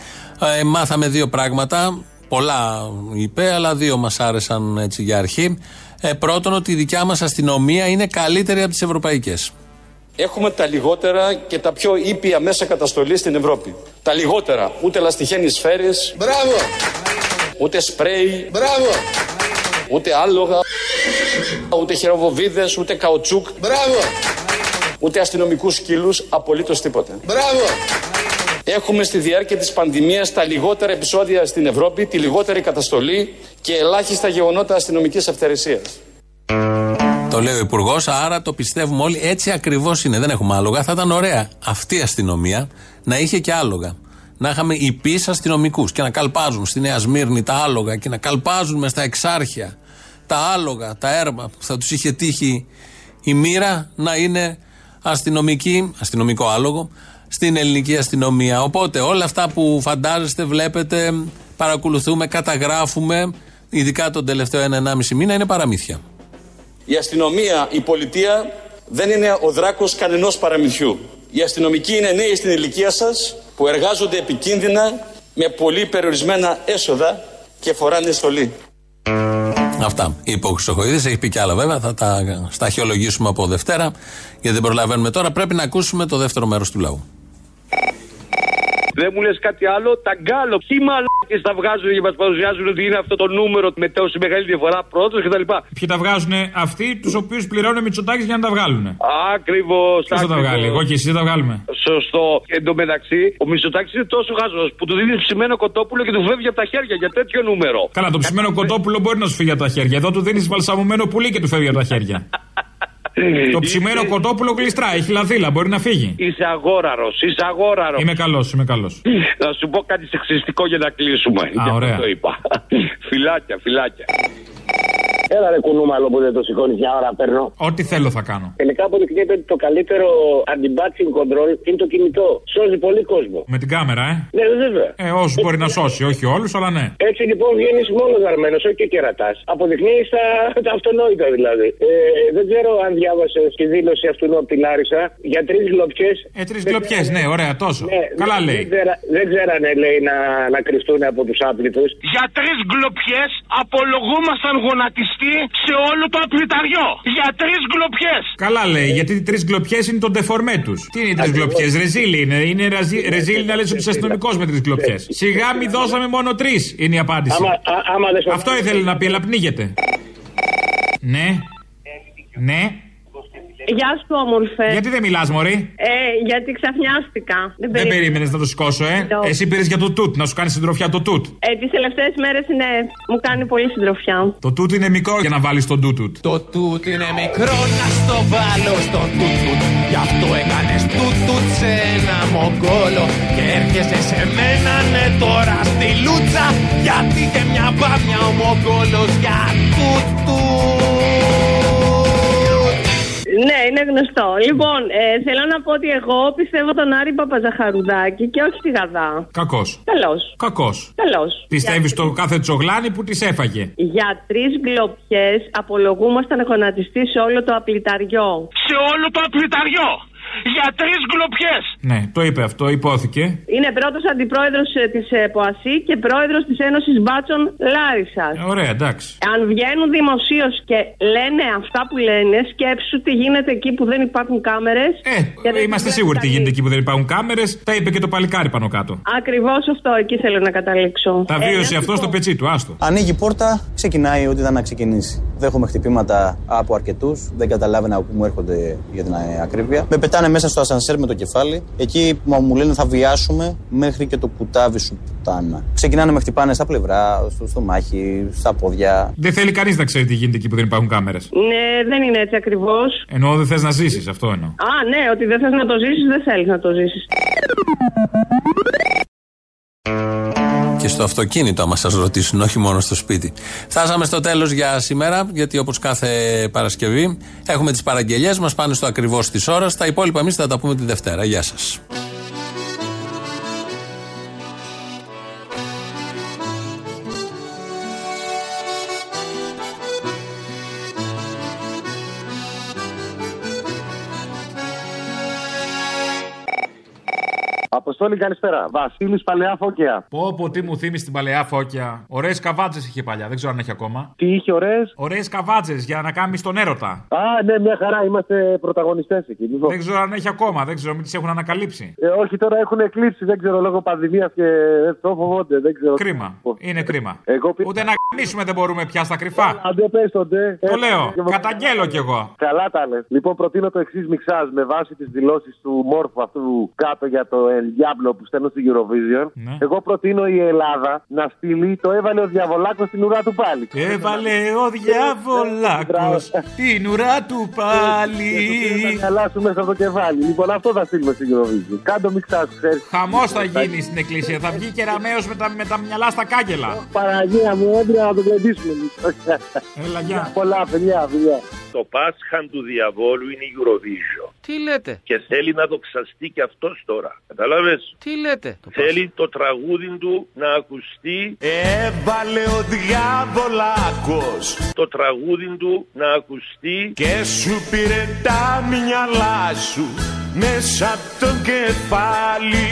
Ε, μάθαμε δύο πράγματα. Πολλά είπε, αλλά δύο μας άρεσαν έτσι για αρχή. Ε, πρώτον, ότι η δικιά μας αστυνομία είναι καλύτερη από τις ευρωπαϊκές. Έχουμε τα λιγότερα και τα πιο ήπια μέσα καταστολής στην Ευρώπη. Τα λιγότερα. Ούτε λαστιχένει σφαίρες. Μπράβο! Ούτε σπρέι. Μπράβο! Ούτε άλογα. Ούτε χειροβοβίδες. Ούτε καουτσούκ. Μπράβο! Ούτε αστυνομικούς σκύλους. Απολύτως τίποτε. Μπράβο! Έχουμε στη διάρκεια της πανδημίας τα λιγότερα επεισόδια στην Ευρώπη, τη λιγότερη καταστολή και ελάχιστα γεγονότα αστυνομικής αυθαιρεσίας. Το λέει ο Υπουργός, άρα το πιστεύουμε όλοι. Έτσι ακριβώς είναι. Δεν έχουμε άλογα. Θα ήταν ωραία αυτή η αστυνομία να είχε και άλογα. Να είχαμε υπείς αστυνομικούς και να καλπάζουν στη Νέα Σμύρνη τα άλογα και να καλπάζουν μες στα εξάρχεια τα άλογα, τα έρμα που θα τους είχε τύχει η μοίρα να είναι αστυνομική, αστυνομικό άλογο, στην ελληνική αστυνομία. Οπότε όλα αυτά που φαντάζεστε, βλέπετε, παρακολουθούμε, καταγράφουμε, ειδικά τον τελευταίο ένα-ενάμιση μήνα, είναι παραμύθια. Η αστυνομία, η πολιτεία δεν είναι ο δράκος κανενός παραμυθιού. Οι αστυνομικοί είναι νέοι στην ηλικία σας που εργάζονται επικίνδυνα με πολύ περιορισμένα έσοδα και φοράνε στολή. Αυτά είπε ο Χρυσοχοίδη. Έχει πει κι άλλα βέβαια. Θα τα σταχυολογήσουμε από Δευτέρα. Γιατί δεν προλαβαίνουμε τώρα. Πρέπει να ακούσουμε το δεύτερο μέρος του λαού. Δεν μου λες κάτι άλλο. Τα γκάλο. Τι μαλάκες τα βγάζουν και μας παρουσιάζουν ότι είναι αυτό το νούμερο με τόση μεγάλη διαφορά πρώτος κτλ. Ποιοι τα βγάζουν αυτοί, τους οποίους πληρώνει ο Μητσοτάκη για να τα βγάλουν. Ακριβώς. Ποιος θα τα βγάλει, εγώ και εσύ δεν τα βγάλουμε. Σωστό. Εν τω μεταξύ, ο Μητσοτάκης είναι τόσο χαζός που του δίνεις ψημένο κοτόπουλο και του φεύγει από τα χέρια για τέτοιο νούμερο. Καλά, το ψημένο κοτόπουλο μπορεί να σου φύγει από τα χέρια. Εδώ του δίνεις βαλσαμωμένο πουλί και του φεύγει από τα χέρια. <laughs> Το ψημένο κοτόπουλο γλιστρά, έχει λαδίλα, μπορεί να φύγει. Είσαι αγόραρος, είσαι αγόραρος. Είμαι καλός, είμαι καλός. Να σου πω κάτι σεξιστικό για να κλείσουμε. Α, Γι' αυτό ωραία. Το είπα. φυλάκια, φυλάκια. Έλα ρε κουνούμαλο που δεν το σηκώνεις μια ώρα παίρνω. Ό,τι θέλω θα κάνω. Τελικά αποδεικνύεται ότι το καλύτερο anti-batching control είναι το κινητό. Σώζει πολύ κόσμο. Με την κάμερα, ε. Ναι, βέβαια. Ε, όσους μπορεί να σώσει, όχι όλους, αλλά ναι. Έτσι λοιπόν βγαίνεις μόνος δαρμένο, όχι και κερατάς. Αποδεικνύεις τα, τα αυτονόητα δηλαδή. Ε, δεν ξέρω αν διάβασες τη δήλωση αυτού από την Άρισα για τρεις γλοπιέ. Ε, τρεις γλοπιέ, ναι, ωραία, τόσο. Καλά λέει. Δεν, ξέρα, δεν ξέρανε, λέει, να, να κρυστούν από τους άπλητου. Για τρεις γκλοπιέ απολογούμασταν γονατιστή σε όλο το απληταριό. Για τρεις γκλοπιές. Καλά λέει, γιατί οι τρεις γκλοπιές είναι το ντεφορμέ τους. Τι είναι οι τρεις γκλοπιές, ρεζίλι είναι. Είναι ραζι- ρεζίλι να λες ότι είσαι αστυνομικό με τρεις γκλοπιές. Σιγά μη δώσαμε μόνο τρεις, είναι η απάντηση. Άμα- α- άμα δεν σου- Αυτό ήθελε να πει, αλλά πνίγεται. Ναι. Ναι. Γεια σου, όμορφε. Γιατί δεν μιλάς, Μωρή; Ε, γιατί ξαφνιάστηκα. Δεν περίμενες να το σηκώσω, ε; Το. Εσύ πήρες για το τούτ, να σου κάνει συντροφιά το τούτ. Ε, τις τελευταίες μέρες είναι. Μου κάνει πολύ συντροφιά. Το τούτ είναι μικρό για να βάλεις τον τούτουτ. Το τούτ είναι μικρό να στο βάλω στο τούτουτ Γι' αυτό έκανες τούτουτ σε ένα μογκόλο Και έρχεσαι σε μένα ναι τώρα στη λούτσα Γιατί και μια μπάμια ο μογκόλος για τούτουτ Ναι, είναι γνωστό. Λοιπόν, ε, θέλω να πω ότι εγώ πιστεύω τον Άρη Παπαζαχαρουδάκη και όχι τη Γαδά. Κακός. Καλώ. Κακός. Καλώ. Πιστεύεις στο κάθε τσογλάνι που της έφαγε; Για τρεις γκλοπιέ απολογούμασταν γονατιστή σε όλο το απληταριό. Σε όλο το απληταριό. Για τρεις γκλοπιέ. Ναι, το είπε αυτό, υπόθηκε. Είναι πρώτος αντιπρόεδρος της ΠΟΑΣΥ και πρόεδρος της Ένωσης Μπάτσων Λάρισας. Ε, ωραία, εντάξει. Αν βγαίνουν δημοσίως και λένε αυτά που λένε, σκέψου τι γίνεται εκεί που δεν υπάρχουν κάμερες. Ε, είμαστε σίγουροι τι γίνεται εκεί που δεν υπάρχουν κάμερες. Τα είπε και το παλικάρι πάνω κάτω. Ακριβώς αυτό, εκεί θέλω να καταλήξω. Τα Ε, βίωσε να αυτός σου στο πω. πετσί του, άστο. Ανοίγει η πόρτα, ξεκινάει ό,τι ήταν να ξεκινήσει. Δέχομαι χτυπήματα από αρκετούς. Δεν καταλάβαινα από πού μου έρχονται για την ε, ακρίβεια. Με πετάνε μέσα στο ασανσέρ με το κεφάλι. Εκεί που μου λένε θα βιάσουμε μέχρι και το κουτάβι σου πουτάνα. Ξεκινάνε με χτυπάνε στα πλευρά, στο στομάχι, στα πόδια. Δεν θέλει κανείς να ξέρει τι γίνεται εκεί που δεν υπάρχουν κάμερες; Ναι, δεν είναι έτσι ακριβώς. Εννοώ δεν θες να ζήσεις, αυτό εννοώ. Α, ναι, ότι δεν θες να το ζήσεις, δεν θέλεις να το ζήσεις. Και στο αυτοκίνητο, άμα σας ρωτήσουν, όχι μόνο στο σπίτι. Φτάσαμε στο τέλος για σήμερα, γιατί όπως κάθε Παρασκευή έχουμε τις παραγγελίε μας, πάνε στο ακριβώς της ώρας. Τα υπόλοιπα εμείς θα τα πούμε τη Δευτέρα. Γεια σας. Αποστόλη, καλησπέρα. Βασίλης Παλαιά Φώκια. Πω, πω, τι μου θύμισε την παλαιά φώκια. Ωραίες καβάτζες είχε παλιά, δεν ξέρω αν έχει ακόμα. Τι είχε ωραίες; Ωραίες καβάτζες για να κάνεις τον έρωτα. Α, ναι, μια χαρά. Είμαστε πρωταγωνιστές εκεί. Λοιπόν. Δεν ξέρω αν έχει ακόμα, δεν ξέρω, μην τις έχουν ανακαλύψει. Ε, όχι, τώρα έχουν εκλείψει, δεν ξέρω, λόγω πανδημίας και αυτό φοβόνται. Δεν ξέρω. Κρίμα. Είναι κρίμα. Εγώ πι... Ούτε να γαμίσουμε δεν μπορούμε πια στα κρυφά. Αν δεν πες τον ντε. Το λέω. Καταγγέλω κι εγώ. Καλά τα λες. Λοιπόν, προτείνω το εξής μιξάζ με βάση τις δηλώσεις του Μόρφου αυτού κάτω για το El Diablo που στέλνω στην Eurovision. Ναι. Εγώ προτείνω η Ελλάδα να στείλει το έβαλε ο Διαβολάκο στην ουρά του πάλι. Έβαλε ο διαβολάκο την ουρά του πάλι. Θα χαλάσουν μέσα από το κεφάλι. Λοιπόν, αυτό θα στείλουμε στην Eurovision. Κάντο μιξάζ, ξέρει. Χαμό θα γίνει στην εκκλησία. Θα βγει κεραμαίο με τα, με τα μυαλά στα κάγκελα. Παναγία μου, έντρια να το κρατήσουμε. Έλα, γεια. Πολλά, φιλιά, φιλιά. Το Πάσχαν του διαβόλου είναι η Eurovision. Τι λέτε. Και θέλει να το ξαστεί και αυτός τώρα. Κατάλαβες. Τι λέτε; Θέλει το τραγούδι του να ακουστεί. Έβαλε ο διάβολάκος Το τραγούδι του να ακουστεί. και σου πήρε τα μυαλά σου μέσα απ' το κεφάλι.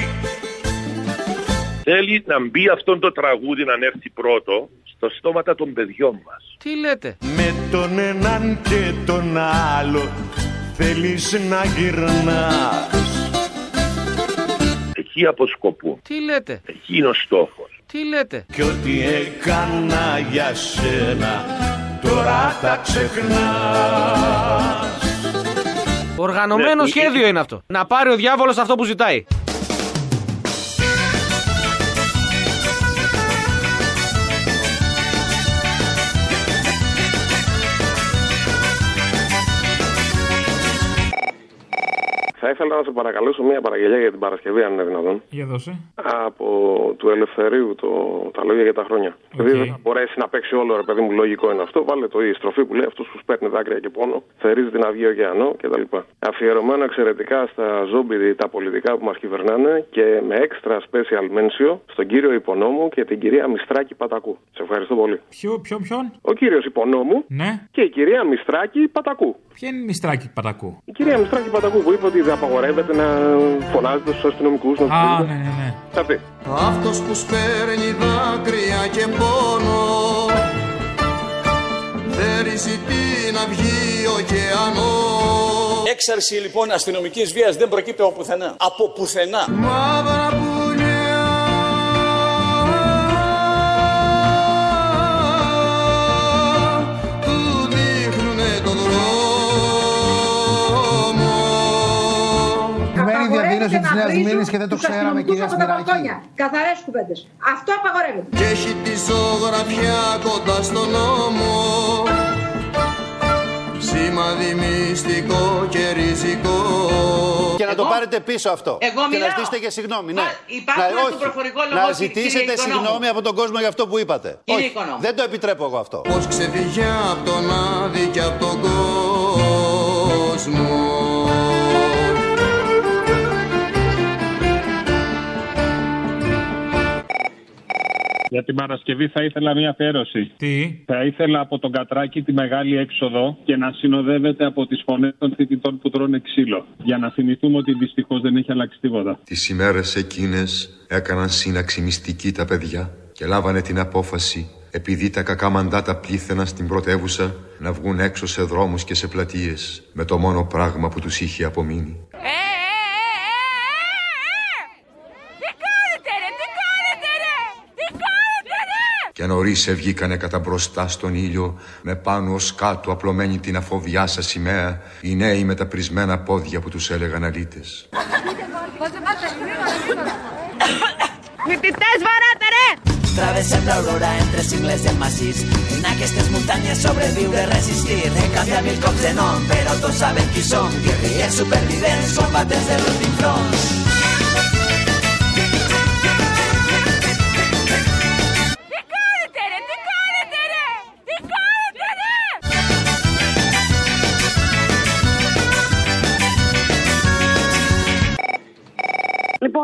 Θέλει να μπει αυτό το τραγούδι να έρθει πρώτο στο στόματα των παιδιών μας. Τι λέτε; Με τον έναν και τον άλλο θέλεις να γυρνάς. Εκεί αποσκοπούν. Τι λέτε; Εκεί είναι ο στόχος. Τι λέτε; Κι ό,τι έκανα για σένα τώρα τα ξεχνάς. Οργανωμένο Ναι, σχέδιο είναι αυτό. Να πάρει ο διάβολος αυτό που ζητάει. Θα ήθελα να σε παρακαλέσω μια παραγγελία για την Παρασκευή, αν είναι δυνατόν. Για δώσε. Από του Ελευθερίου το, τα λόγια για τα χρόνια. Επειδή δεν θα μπορέσει να παίξει όλο, ρε παιδί μου, λογικό είναι αυτό. Βάλε το η στροφή που λέει αυτός που σπέρνει δάκρυα και πόνο, θερίζει την αυγή ωκεανό κτλ. Αφιερωμένο εξαιρετικά στα ζόμπι τα πολιτικά που μας κυβερνάνε και με έξτρα special mention στον κύριο Υπονόμου και την κυρία Μιστράκη Πατακού. Σε ευχαριστώ πολύ. Ποιο, ποιο, ποιον; Ο κύριος Υπονόμου Ναι. και η κυρία Μιστράκη Πατακού. Ποια είναι η μιστράκη πατακού; Η κυρία Μιστράκη Πατακού που είπε ότι δεν απαγορεύεται να φωνάζετε στους αστυνομικούς να Α, τους ναι, ναι, ναι. Αυτή. Αυτός που σπέρνει δάκρυα και πόνο Θέριζει την αυγή ωκεανό Έξαρση λοιπόν αστυνομικής βίας δεν προκύπτει από πουθενά. Από πουθενά. Μαύρα πουλιά Μένει η διαδήλωση τη Νέας Μήνης και δεν το ξέραμε, κυρία Σπυράκη. Καθαρές κουβέντες. Αυτό απαγορεύεται. και έχει τη ζωγραφιά κοντά στον νόμο Σημάδι μυστικό και ριζικό Και να το πάρετε πίσω αυτό. Εγώ και να μιλάω; ζητήσετε και συγγνώμη. Ναι. υπάρχουν να, στο προφορικό λόγος, να κύριε ζητήσετε Οικονόμου. συγγνώμη από τον κόσμο για αυτό που είπατε. Κύριε Όχι, Οικονόμου. δεν το επιτρέπω εγώ αυτό. Πως ξεφύγε από τον άδει και από τον κόσμο Για την Παρασκευή θα ήθελα μια αφιέρωση. Τι; Θα ήθελα από τον Κατράκη τη μεγάλη έξοδο και να συνοδεύεται από τις φωνές των φοιτητών που τρώνε ξύλο. Για να θυμηθούμε ότι δυστυχώς δεν έχει αλλάξει τίποτα. Τις ημέρες εκείνες έκαναν σύναξη μυστική τα παιδιά και λάβανε την απόφαση επειδή τα κακά μαντάτα πλήθαιναν στην πρωτεύουσα να βγουν έξω σε δρόμους και σε πλατείες με το μόνο πράγμα που τους είχε απομείνει. Και νωρίς βγήκανε κατά μπροστά στον ήλιο με πάνω ως κάτω απλωμένη την αφοβιάσα σημαία οι νέοι με τα πρισμένα πόδια που τους έλεγαν αλήτες. Fititès barata, re! Travessem l'aurora entre cingles i el massís. En aquestes muntanyes sobreviure, resistir. He canviat mil cops de nom, però tots saben qui som. Guerrillers supervivents, combatents de l'últim front.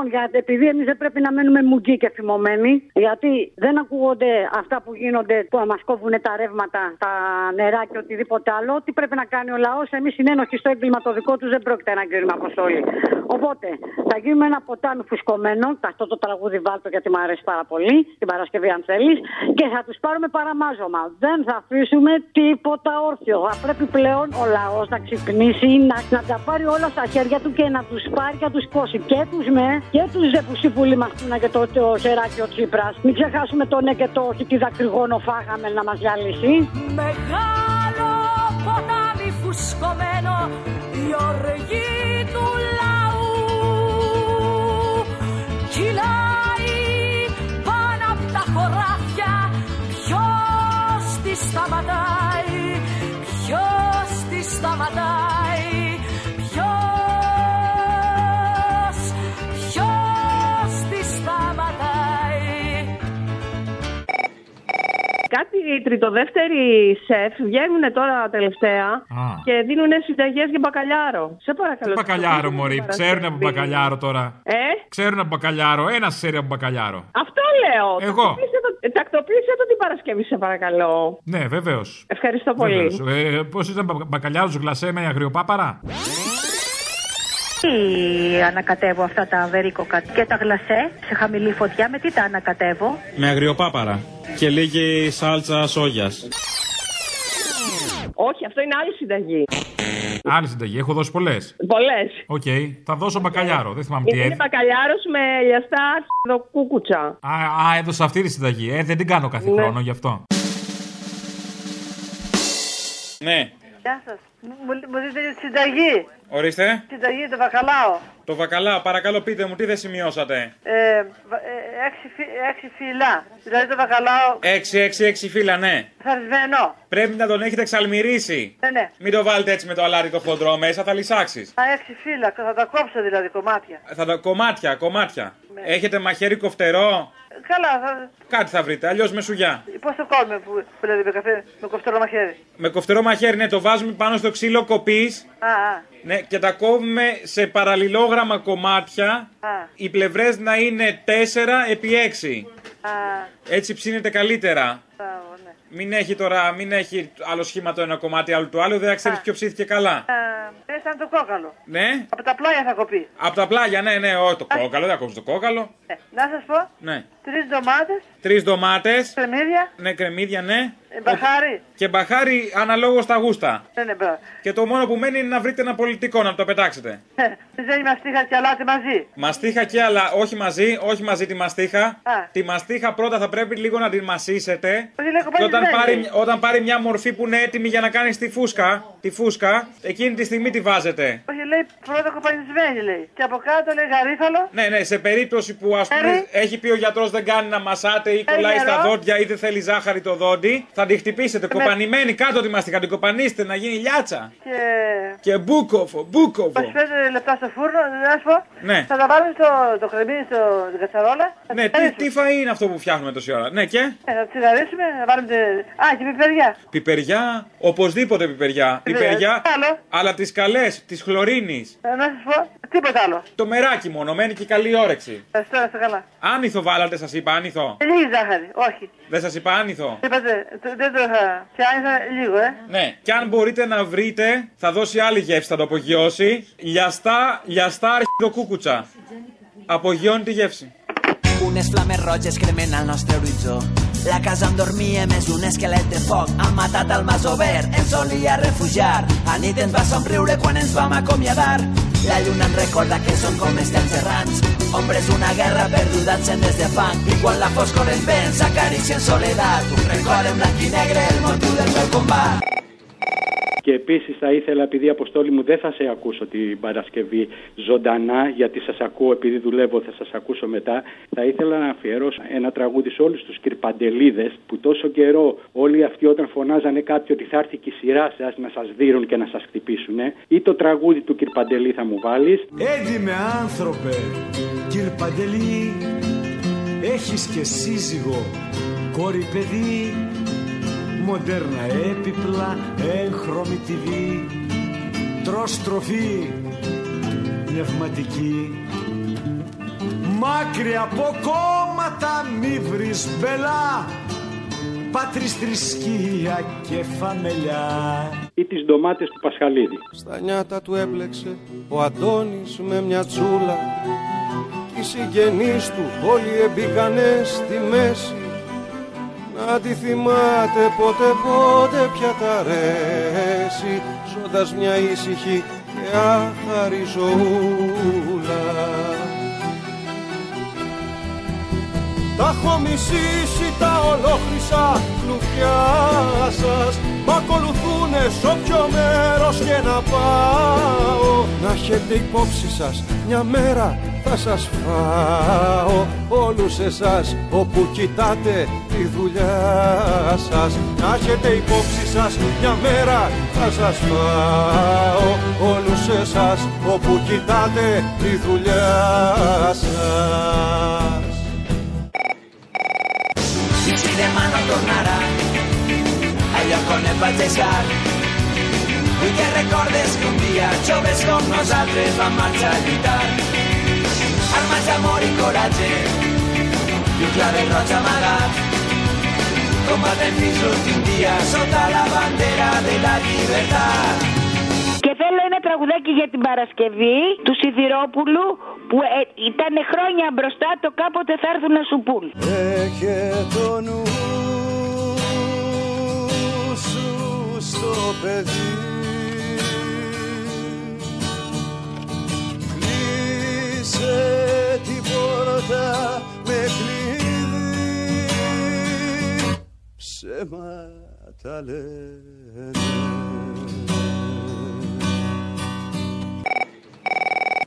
Λοιπόν, Λοιπόν, γιατί επειδή εμείς δεν πρέπει να μένουμε μουτζί και φημωμένοι, γιατί δεν ακούγονται αυτά που γίνονται που μας κόβουν τα ρεύματα, τα νερά και οτιδήποτε άλλο. Τι πρέπει να κάνει ο λαός, εμείς συνένοχοι στο έγκλημα το δικό τους δεν πρόκειται να γίνουμε αποστόλη. Οπότε θα γίνουμε ένα ποτάμι φουσκωμένο, αυτό το τραγούδι βάλτο γιατί μου αρέσει πάρα πολύ, την Παρασκευή αν θέλεις, και θα τους πάρουμε παραμάζωμα. Δεν θα αφήσουμε τίποτα όρθιο. Θα πρέπει πλέον ο λαός να ξυπνήσει, να, να τα πάρει όλα στα χέρια του και να τους πάρει και να τους κόσει και τους με και τους ζεπουσίπουλοι μα και το, το Σεράκι ο Τσίπρας. Μην ξεχάσουμε το ναι και το όχι, τι δακρυγόνο φάγαμε να μας διαλύσει. Μεγάλο ποτάμι φουσκωμένο η οργή του λαού κυλάει πάνω από τα χωράφια ποιος τη σταματάει ποιος τη σταματάει Κάτι τριτοδεύτεροι σεφ βγαίνουν τώρα τελευταία και δίνουν συνταγές για μπακαλιάρο. Σε παρακαλώ. Μπακαλιάρο, Μωρή. Ξέρουν από μπακαλιάρο τώρα; Ε; Ξέρουν από μπακαλιάρο. Ένα ξέρει από μπακαλιάρο. Αυτό λέω. Εγώ. Τακτοποίησε το, ε, τακτοποίησε το την Παρασκευή, σε παρακαλώ. Ναι, βεβαίως. Ευχαριστώ πολύ. Ε, Πώς ήταν μπα- μπακαλιάρος γλασέ με αγριοπάπαρα; Τι ανακατεύω αυτά τα βερίκοκα και τα γλασέ σε χαμηλή φωτιά. Με τι τα ανακατεύω; Με αγριοπάπαρα. Και λίγη σάλτσα σόγιας. Όχι, αυτό είναι άλλη συνταγή. Άλλη συνταγή, έχω δώσει πολλές. Πολλές. Οκ, θα δώσω μπακαλιάρο. Δεν θυμάμαι τι Είναι έδωσε. μπακαλιάρος με λιαστά κούκουτσα. Α, α, έδωσα αυτή τη συνταγή. Ε, δεν την κάνω κάθε Ναι. χρόνο γι' αυτό. Ναι, Γεια σας. Μου, μου δείτε τη συνταγή. ορίστε. Συνταγή το βακαλάο. Το βακαλά, παρακαλώ πείτε μου, τι δεν σημειώσατε; Ε, βα- ε, έξι, φυ- έξι φύλλα. Δηλαδή το βακαλάο 6-6-6 φύλλα, ναι. θαρισμένο. Πρέπει να τον έχετε εξαλμυρίσει. Ναι, ναι. Μην το βάλετε έτσι με το αλάτι το χοντρό μέσα, θα λυσάξεις. Α, έξι φύλλα. Θα τα κόψω δηλαδή κομμάτια. Θα τα κομμάτια, κομμάτια. Ναι. Έχετε μαχαίρι κοφτερό; Ε, Καλά, θα... Κάτι θα βρείτε, αλλιώς με σουγιά. πώς το κόβουμε που, που δηλαδή με καφέ, με κοφτερό μαχαίρι; Με κοφτερό μαχαίρι, ναι, το βάζουμε πάνω στο ξύλο κοπής. Α, α, Ναι, και τα κόβουμε σε παραλληλόγραμμα κομμάτια. α, Οι πλευρές να είναι 4 επί 6. α, Έτσι ψήνεται καλύτερα. μπράβο, ναι. Μην έχει τώρα, μην έχει άλλο σχήμα το ένα κομμάτι, άλλο το άλλο, δεν θα ξέρει ποιο ψήθηκε καλά. Α, είναι σαν το κόκαλο. Ναι, Από τα πλάγια θα κοπεί. από τα πλάγια, ναι, ναι, όχι το κόκαλο, δεν ακούς το κόκαλο. Ε, να σας πω, Ναι. Τρεις ντομάτες, Τρεις ντομάτες, κρεμμύδια, ναι, κρεμμύδια, ναι. ε, μπαχάρι. Και μπαχάρι αναλόγως στα γούστα. Ναι, ναι, μπράβο. Και το μόνο που μένει είναι να βρείτε ένα πολιτικό να το πετάξετε. Ε, Δεν μαστίχα και αλάτι μαζί. Μαστίχα και άλλα, όχι μαζί, όχι μαζί τη μαστίχα. Α. Τη μαστίχα πρώτα θα πρέπει λίγο να την μασίσετε. Όχι, λέει Και όταν κοπανισμένη. πάρει, όταν πάρει μια μορφή που είναι έτοιμη για να κάνει τη φούσκα, τη φούσκα, εκείνη τη στιγμή τη βάζετε. Όχι, λέει πρώτα κοπανισμένη, λέει. Και από κάτω λέει γαρίφαλο. Ναι, ναι, σε περίπτωση που ας πούμε Έρη. έχει πει ο γιατρός δεν κάνει να μασάτε ή Έρη κολλάει στα νερό. δόντια ή δεν θέλει ζάχαρη το δόντι, θα τη χτυπήσετε κοπανημένη κάτω τη μαστίχα, την κοπανίστε να γίνει λιάτσα. Και. Και μπούκοφο, μπούκοφο. 25 λεπτά στο φούρνο, να σου πω. Ναι. Θα τα βάλουμε στο το κρεμμύδι στο στην κατσαρόλα. Θα Ναι, τις, τσιγαρίσουμε. τι φαΐ είναι αυτό που φτιάχνουμε τόση ώρα; Ναι, και; Ε, θα τσιγαρίσουμε, θα βάλουμε. τε- Α, και πιπεριά. πιπεριά, οπωσδήποτε πιπεριά. Πιπεριά. Πιπεριά, Άλλο. αλλά τις καλές, τη χλωρίνη. Ε, να σας πω, τίποτα άλλο. Το μεράκι μόνο, μένει και καλή όρεξη. Ευχαριστώ, να είστε καλά. Άνηθο βάλατε, σας είπα άνηθο. Ε, Λίγη ζάχαρη, όχι. Δεν σας είπα άνηθο. Είπατε, το- δεν το είχα. Και άνοιξα λίγο, ε. Ναι, και αν μπορείτε να βρείτε, θα δώσει άλλη γεύση, θα το απογειώσει. Λιαστά, λιαστά αρχιδοκούκουτσα. Απογειώνει τη γεύση. Unes flames roges cremen el nostre horitzó. La casa on dormia més un esquelet de foc. Han matat el mas obert, ens solia refugiar. A nit ens va somriure quan ens vam acomiadar. La lluna ens recorda que som com els temps errants. Ombres una guerra perduda encendes de fang. I quan la foscor ens ven, s'acaricia en soledat. Un record en blanc i negre, el motiu del meu combat. Και επίσης θα ήθελα, επειδή Αποστόλη μου δεν θα σε ακούσω την Παρασκευή ζωντανά, γιατί σας ακούω, επειδή δουλεύω θα σας ακούσω μετά, θα ήθελα να αφιερώσω ένα τραγούδι σε όλους τους κυρπαντελίδες που τόσο καιρό όλοι αυτοί όταν φωνάζανε κάποιοι ότι θα έρθει και η σειρά σας να σας δίνουν και να σας χτυπήσουν, ή το τραγούδι του Κυρπαντελή θα μου βάλεις. Έντιμε άνθρωπε, κύρ Παντελή, έχεις και σύζυγο, κόρη παιδί, μοντέρνα έπιπλα, έγχρωμη TV, τρως τροφή πνευματική. Μάκρυ από κόμματα μη βρεις μπελά Πάτρις θρησκεία και φαμελιά Ή τις ντομάτες του Πασχαλίδη. Στα νιάτα του έπλεξε ο Αντώνης με μια τσούλα Οι συγγενείς του όλοι εμπήκανε στη μέση Να τη θυμάται πότε πότε πια τα αρέσει Ζώντας μια ήσυχη και άχαρη ζωούλα. Τα έχω μισήσει τα ολόχρυσα κλουβιά σας Μ' ακολουθούνε σ' όποιο μέρος και να πάω. Να έχετε υπόψη σας μια μέρα θα σας φάω Όλους εσάς όπου κοιτάτε τη δουλειά σας. Να έχετε υπόψη σας μια μέρα θα σας πάω Όλους εσάς όπου κοιτάτε τη δουλειά σας. Y que recordes que un día lloves con nosotros la marcha a gritar. Armas de amor i un clave roig amagat. Combatem fins l'últim dia sota la bandera de la llibertat. Και θέλω ένα τραγουδάκι για την Παρασκευή του Σιδηρόπουλου που ε, ήταν χρόνια μπροστά το κάποτε θα έρθουν να σου πούν. Έχε το νου σου στο παιδί Κλείσε την πόρτα Ψέματα λένε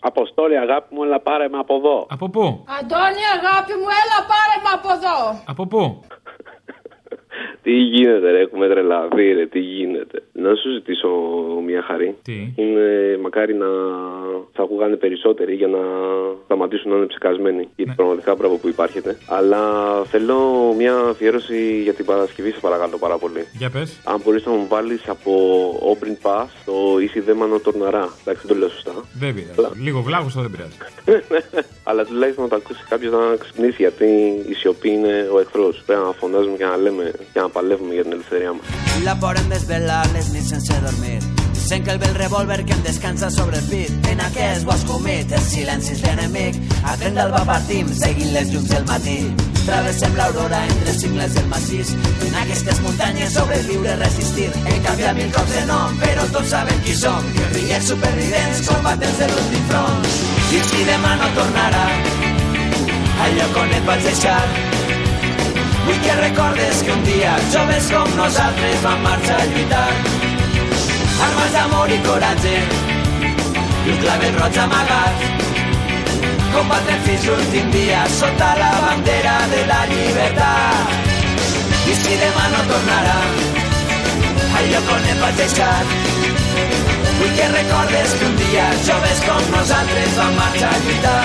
Αποστόλη, αγάπη μου, έλα πάρε με από εδώ. Από πού; Αντώνη, αγάπη μου, έλα πάρε με από εδώ. Από πού; Τι γίνεται, ρε, έχουμε τρελαθεί, ρε, τι γίνεται. Να σου ζητήσω μια χαρή. Τι; Είναι μακάρι να θα ακούγανε περισσότεροι για να σταματήσουν να είναι ψεκασμένοι. Γιατί πραγματικά μπράβο που υπάρχετε. Αλλά θέλω μια αφιέρωση για την Παρασκευή, σε παρακαλώ πάρα πολύ. Για πες. Αν μπορείς να μου βάλεις από Open Pass το Easy Δέμανο Τορναρά. Εντάξει, δεν το λέω σωστά. Δεν πειράζει. Λίγο βλάβωστο δεν πειράζει. <laughs> Αλλά τουλάχιστον να το ακούσει κάποιος να ξυπνήσει γιατί η σιωπή είναι ο εχθρός. Πρέπει να φωνάζουμε και να λέμε και να παλεύουμε για την ελευθερία μα. La poden desvelar les nits sense dormir. Sent que el bel revòlver que em descansa sobre el pit. En aquest bosc humit, el silenci és l'enemic. A tren d'alba partim, seguint les llums del matí. Travessem l'aurora entre cingles del massís. En aquestes muntanyes sobreviure, resistir. Hem canviat mil cops de nom, però tots sabem qui som. Guerrillers supervivents, combatents de l'últim front. I si demà no tornarà al lloc on et vaig deixar. Vull que recordes que un dia joves com nosaltres vam marxar a lluitar. Armes d'amor i coratge i un clavel roig amagat. Combatem fins l'últim dia sota la bandera de la llibertat. I si demà no tornarà al lloc on em vaig. Vull que recordes que un dia joves com nosaltres vam marxar a lluitar.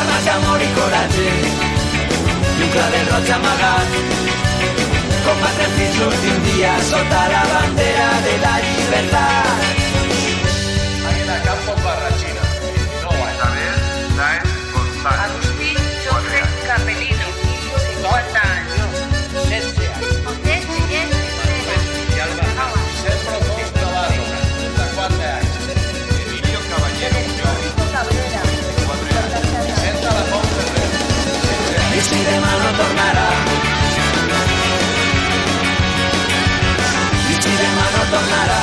Armes d'amor i coratge Llucra del Roig amagat combatre fins l'últim dia sota la bandera de la llibertat. Águila Campo Barrachina. No, a través, González. I'm not matter.